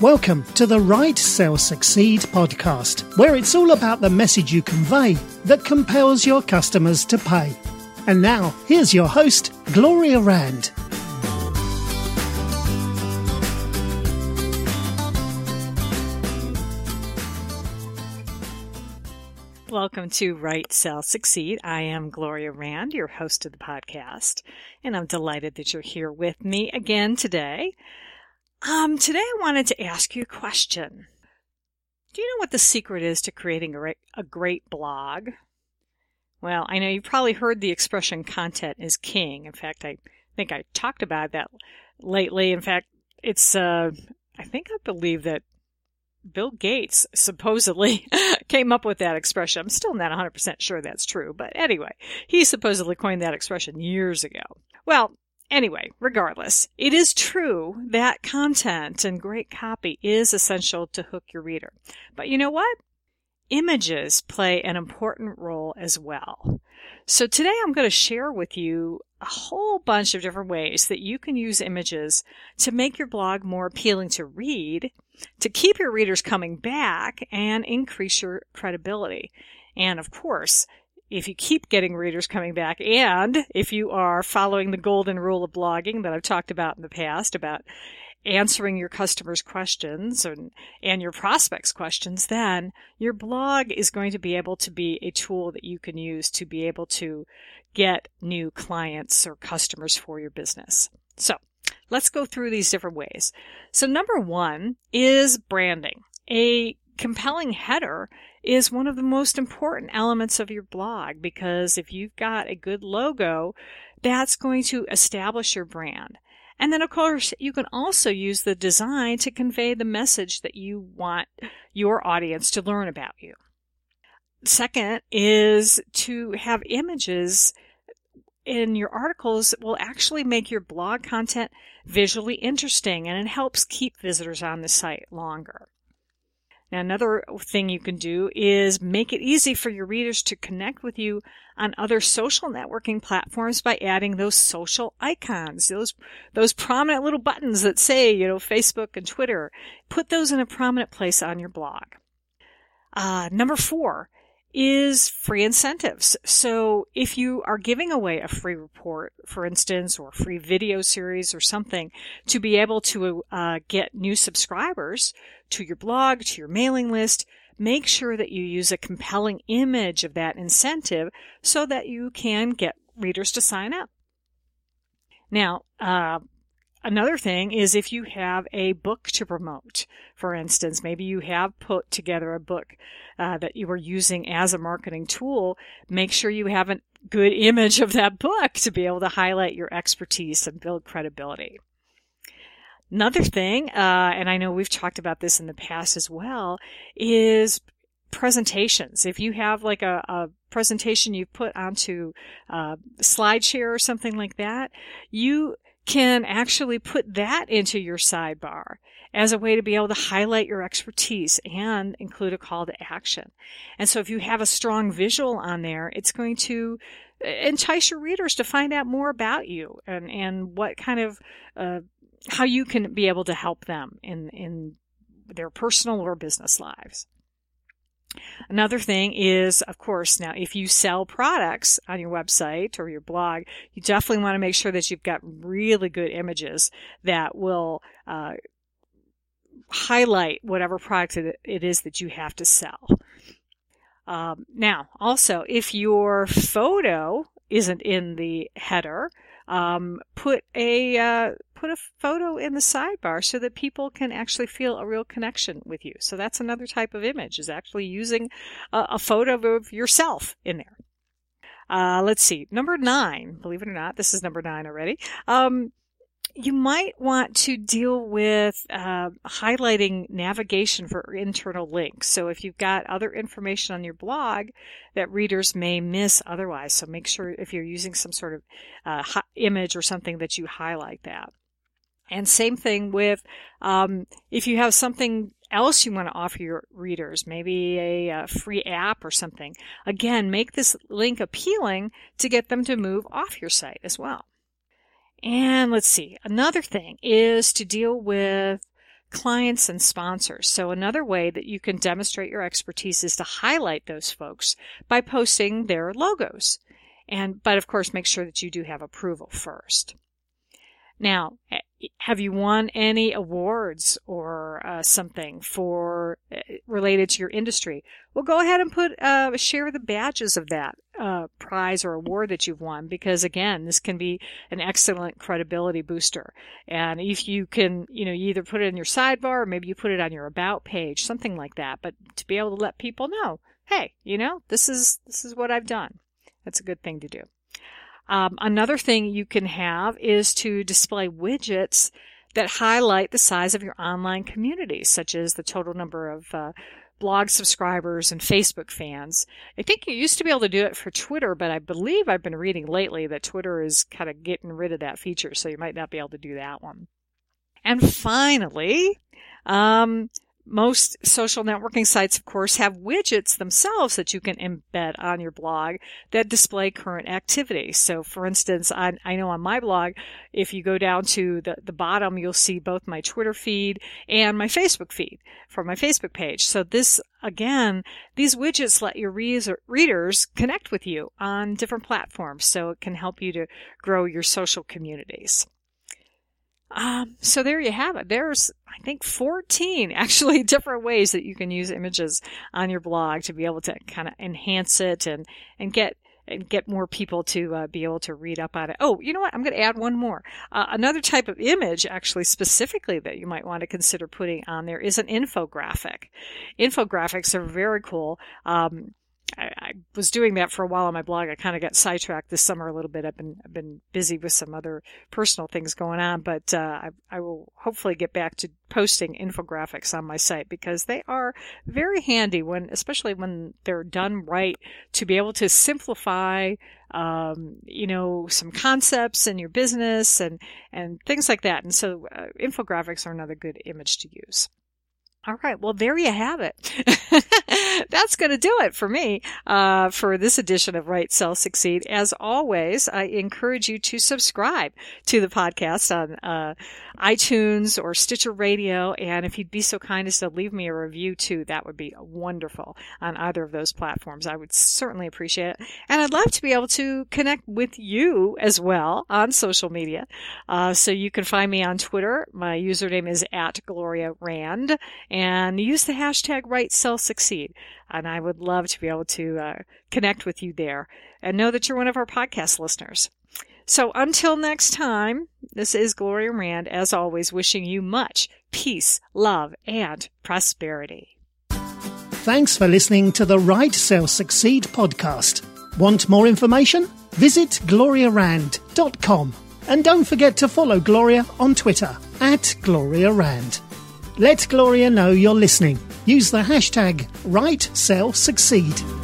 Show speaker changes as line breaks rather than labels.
Welcome to the Write Sell Succeed podcast, where it's all about the message you convey that compels your customers to pay. And now, here's your host, Gloria Rand.
Welcome to Write Sell, Succeed. I am Gloria Rand, your host of the podcast, and I'm delighted that you're here with me again today. Um, today I wanted to ask you a question. Do you know what the secret is to creating a, a great blog? Well, I know you've probably heard the expression content is king. In fact, I think I talked about that lately. In fact, it's, uh, I think I believe that Bill Gates supposedly came up with that expression. I'm still not 100% sure that's true, but anyway, he supposedly coined that expression years ago. Well, Anyway, regardless, it is true that content and great copy is essential to hook your reader. But you know what? Images play an important role as well. So today I'm going to share with you a whole bunch of different ways that you can use images to make your blog more appealing to read, to keep your readers coming back, and increase your credibility. And of course, if you keep getting readers coming back and if you are following the golden rule of blogging that I've talked about in the past about answering your customers' questions and, and your prospects' questions, then your blog is going to be able to be a tool that you can use to be able to get new clients or customers for your business. So let's go through these different ways. So number one is branding. A compelling header is one of the most important elements of your blog because if you've got a good logo, that's going to establish your brand. And then, of course, you can also use the design to convey the message that you want your audience to learn about you. Second is to have images in your articles that will actually make your blog content visually interesting and it helps keep visitors on the site longer. Now, another thing you can do is make it easy for your readers to connect with you on other social networking platforms by adding those social icons, those, those prominent little buttons that say, you know, Facebook and Twitter. Put those in a prominent place on your blog. Uh, number four is free incentives. So if you are giving away a free report, for instance, or a free video series or something to be able to uh, get new subscribers to your blog, to your mailing list, make sure that you use a compelling image of that incentive so that you can get readers to sign up. Now, uh, Another thing is if you have a book to promote, for instance, maybe you have put together a book uh, that you are using as a marketing tool, make sure you have a good image of that book to be able to highlight your expertise and build credibility. Another thing, uh, and I know we've talked about this in the past as well, is presentations. If you have like a, a presentation you've put onto uh, SlideShare or something like that, you can actually put that into your sidebar as a way to be able to highlight your expertise and include a call to action. And so if you have a strong visual on there, it's going to entice your readers to find out more about you and, and what kind of, uh, how you can be able to help them in, in their personal or business lives. Another thing is, of course, now if you sell products on your website or your blog, you definitely want to make sure that you've got really good images that will uh, highlight whatever product it is that you have to sell. Um, now, also, if your photo isn't in the header, um, put a uh, put a photo in the sidebar so that people can actually feel a real connection with you. So that's another type of image is actually using a, a photo of yourself in there. Uh, let's see, number nine. Believe it or not, this is number nine already. Um, you might want to deal with uh, highlighting navigation for internal links. So if you've got other information on your blog that readers may miss otherwise, so make sure if you're using some sort of uh, image or something that you highlight that. And same thing with um, if you have something else you want to offer your readers, maybe a, a, free app or something. Again, make this link appealing to get them to move off your site as well. And let's see, another thing is to deal with clients and sponsors. So another way that you can demonstrate your expertise is to highlight those folks by posting their logos. And, but of course, make sure that you do have approval first. Now, eh, have you won any awards or uh, something for uh, related to your industry? Well, go ahead and put uh, share the badges of that uh, prize or award that you've won, because again, this can be an excellent credibility booster. And if you can, you know, you either put it in your sidebar or maybe you put it on your about page, something like that. But to be able to let people know, hey, you know, this is this is what I've done. That's a good thing to do. Um, another thing you can have is to display widgets that highlight the size of your online community, such as the total number of uh, blog subscribers and Facebook fans. I think you used to be able to do it for Twitter, but I believe I've been reading lately that Twitter is kind of getting rid of that feature, so you might not be able to do that one. And finally, um, most social networking sites, of course, have widgets themselves that you can embed on your blog that display current activity. So, for instance, I, I know on my blog, if you go down to the, the bottom, you'll see both my Twitter feed and my Facebook feed from my Facebook page. So this, again, these widgets let your readers connect with you on different platforms. So it can help you to grow your social communities. Um, so there you have it. There's, I think, 14 actually different ways that you can use images on your blog to be able to kind of enhance it and, and get, and get more people to uh, be able to read up on it. Oh, you know what? I'm going to add one more. Uh, another type of image, actually, specifically that you might want to consider putting on there is an infographic. Infographics are very cool. Um, I, I, was doing that for a while on my blog. I kind of got sidetracked this summer a little bit. I've been I've been busy with some other personal things going on, but uh, I, I will hopefully get back to posting infographics on my site because they are very handy when, especially when they're done right, to be able to simplify, um, you know, some concepts in your business and and things like that. And so, uh, infographics are another good image to use. All right. Well, there you have it. That's going to do it for me uh, for this edition of Write Sell Succeed. As always, I encourage you to subscribe to the podcast on uh, iTunes or Stitcher Radio. And if you'd be so kind as to leave me a review too, that would be wonderful on either of those platforms. I would certainly appreciate it. And I'd love to be able to connect with you as well on social media. Uh, so you can find me on Twitter. My username is at Gloria Rand and use the hashtag Write Sell Succeed. And I would love to be able to uh, connect with you there and know that you're one of our podcast listeners. So until next time, this is Gloria Rand, as always, wishing you much peace, love, and prosperity.
Thanks for listening to the Write Sell Succeed podcast. Want more information? Visit gloriarand.com. And don't forget to follow Gloria on Twitter at Gloria Rand. Let Gloria know you're listening. Use the hashtag WriteSellSucceed.